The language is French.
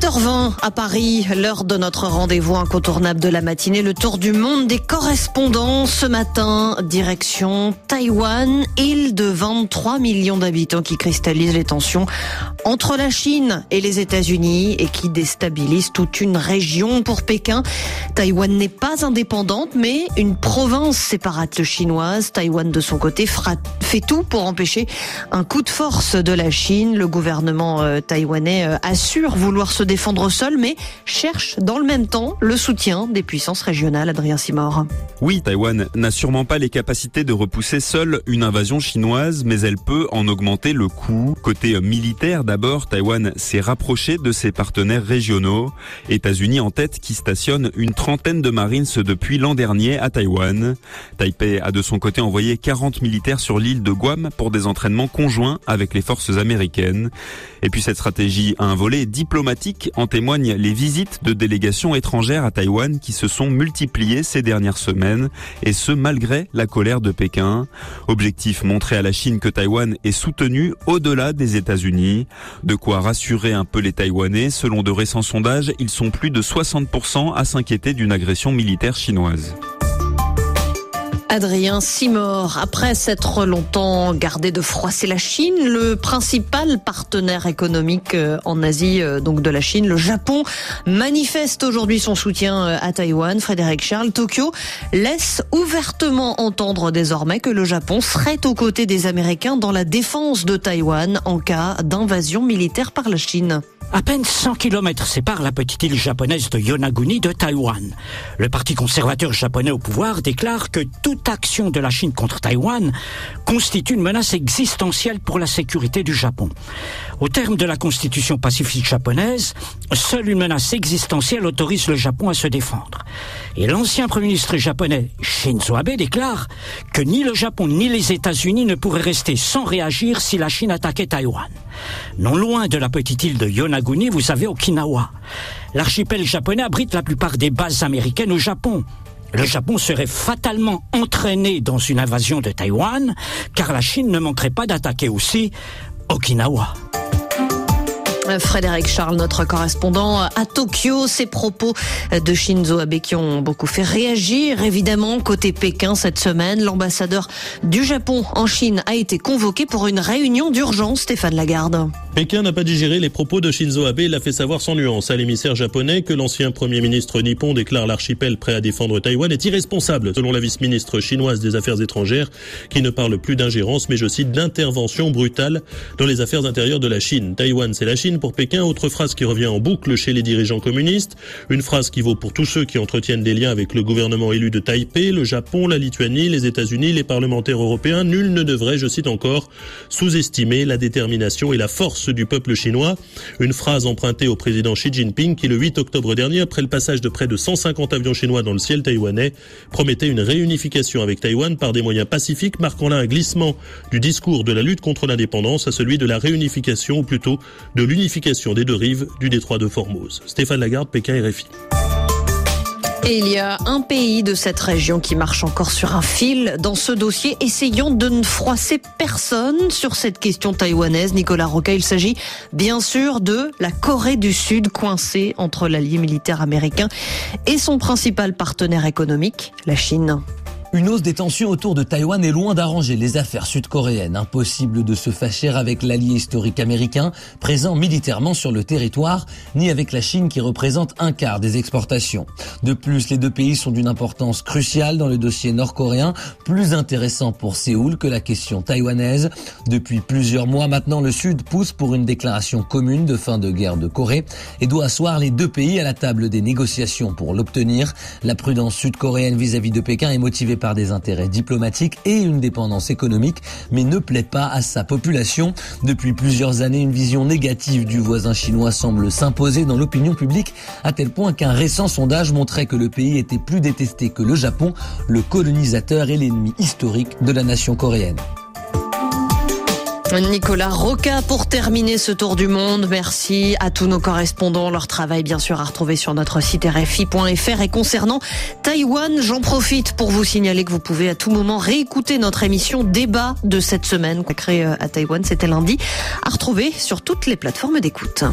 7h20 à Paris, l'heure de notre rendez-vous incontournable de la matinée, le tour du monde des correspondants. Ce matin, direction Taïwan, île de 23 millions d'habitants qui cristallise les tensions entre la Chine et les États-Unis et qui déstabilise toute une région. Pour Pékin, Taïwan n'est pas indépendante, mais une province séparate chinoise. Taïwan, de son côté, fait tout pour empêcher un coup de force de la Chine. Le gouvernement euh, taïwanais euh, assure vouloir se défendre seul, mais cherche dans le même temps le soutien des puissances régionales. Adrien Simor. Oui, Taïwan n'a sûrement pas les capacités de repousser seule une invasion chinoise, mais elle peut en augmenter le coût. Côté militaire, d'abord, Taïwan s'est rapproché de ses partenaires régionaux. États-Unis en tête qui stationne une trentaine de Marines depuis l'an dernier à Taïwan. Taipei a de son côté envoyé 40 militaires sur l'île de Guam pour des entraînements conjoints avec les forces américaines. Et puis cette stratégie a un volet diplomatique, en témoignent les visites de délégations étrangères à Taïwan qui se sont multipliées ces dernières semaines, et ce malgré la colère de Pékin. Objectif montrer à la Chine que Taïwan est soutenu au-delà des États-Unis. De quoi rassurer un peu les Taïwanais. Selon de récents sondages, ils sont plus de 60% à s'inquiéter d'une agression militaire chinoise. Adrien Simor, après s'être longtemps gardé de froisser la Chine, le principal partenaire économique euh, en Asie, euh, donc de la Chine, le Japon, manifeste aujourd'hui son soutien euh, à Taïwan. Frédéric Charles, Tokyo laisse ouvertement entendre désormais que le Japon serait aux côtés des Américains dans la défense de Taïwan en cas d'invasion militaire par la Chine. À peine 100 km séparent la petite île japonaise de Yonaguni de Taïwan. Le parti conservateur japonais au pouvoir déclare que toute action de la Chine contre Taïwan constitue une menace existentielle pour la sécurité du Japon. Au terme de la constitution pacifique japonaise, seule une menace existentielle autorise le Japon à se défendre. Et l'ancien premier ministre japonais Shinzo Abe déclare que ni le Japon ni les États-Unis ne pourraient rester sans réagir si la Chine attaquait Taïwan. Non loin de la petite île de Yonaguni, vous avez Okinawa. L'archipel japonais abrite la plupart des bases américaines au Japon. Le Japon serait fatalement entraîné dans une invasion de Taïwan, car la Chine ne manquerait pas d'attaquer aussi Okinawa. Frédéric Charles, notre correspondant à Tokyo, ces propos de Shinzo Abe qui ont beaucoup fait réagir. Évidemment, côté Pékin cette semaine, l'ambassadeur du Japon en Chine a été convoqué pour une réunion d'urgence. Stéphane Lagarde. Pékin n'a pas digéré les propos de Shinzo Abe. Il a fait savoir sans nuance à l'émissaire japonais que l'ancien premier ministre nippon déclare l'archipel prêt à défendre Taïwan est irresponsable, selon la vice-ministre chinoise des Affaires étrangères, qui ne parle plus d'ingérence, mais je cite d'intervention brutale dans les affaires intérieures de la Chine. Taïwan, c'est la Chine pour Pékin. Autre phrase qui revient en boucle chez les dirigeants communistes. Une phrase qui vaut pour tous ceux qui entretiennent des liens avec le gouvernement élu de Taipei, le Japon, la Lituanie, les États-Unis, les parlementaires européens. Nul ne devrait, je cite encore, sous-estimer la détermination et la force du peuple chinois. Une phrase empruntée au président Xi Jinping qui, le 8 octobre dernier, après le passage de près de 150 avions chinois dans le ciel taïwanais, promettait une réunification avec Taïwan par des moyens pacifiques, marquant là un glissement du discours de la lutte contre l'indépendance à celui de la réunification, ou plutôt de l'unification des deux rives du détroit de Formose. Stéphane Lagarde, Pékin RFI. Et il y a un pays de cette région qui marche encore sur un fil dans ce dossier. Essayons de ne froisser personne sur cette question taïwanaise. Nicolas Roca, il s'agit bien sûr de la Corée du Sud coincée entre l'allié militaire américain et son principal partenaire économique, la Chine. Une hausse des tensions autour de Taïwan est loin d'arranger les affaires sud-coréennes. Impossible de se fâcher avec l'allié historique américain, présent militairement sur le territoire, ni avec la Chine qui représente un quart des exportations. De plus, les deux pays sont d'une importance cruciale dans le dossier nord-coréen, plus intéressant pour Séoul que la question taïwanaise. Depuis plusieurs mois maintenant, le Sud pousse pour une déclaration commune de fin de guerre de Corée et doit asseoir les deux pays à la table des négociations pour l'obtenir. La prudence sud-coréenne vis-à-vis de Pékin est motivée par des intérêts diplomatiques et une dépendance économique, mais ne plaît pas à sa population. Depuis plusieurs années, une vision négative du voisin chinois semble s'imposer dans l'opinion publique, à tel point qu'un récent sondage montrait que le pays était plus détesté que le Japon, le colonisateur et l'ennemi historique de la nation coréenne. Nicolas Roca pour terminer ce tour du monde. Merci à tous nos correspondants. Leur travail, bien sûr, à retrouver sur notre site rfi.fr. Et concernant Taïwan, j'en profite pour vous signaler que vous pouvez à tout moment réécouter notre émission débat de cette semaine créée à Taïwan. C'était lundi. À retrouver sur toutes les plateformes d'écoute.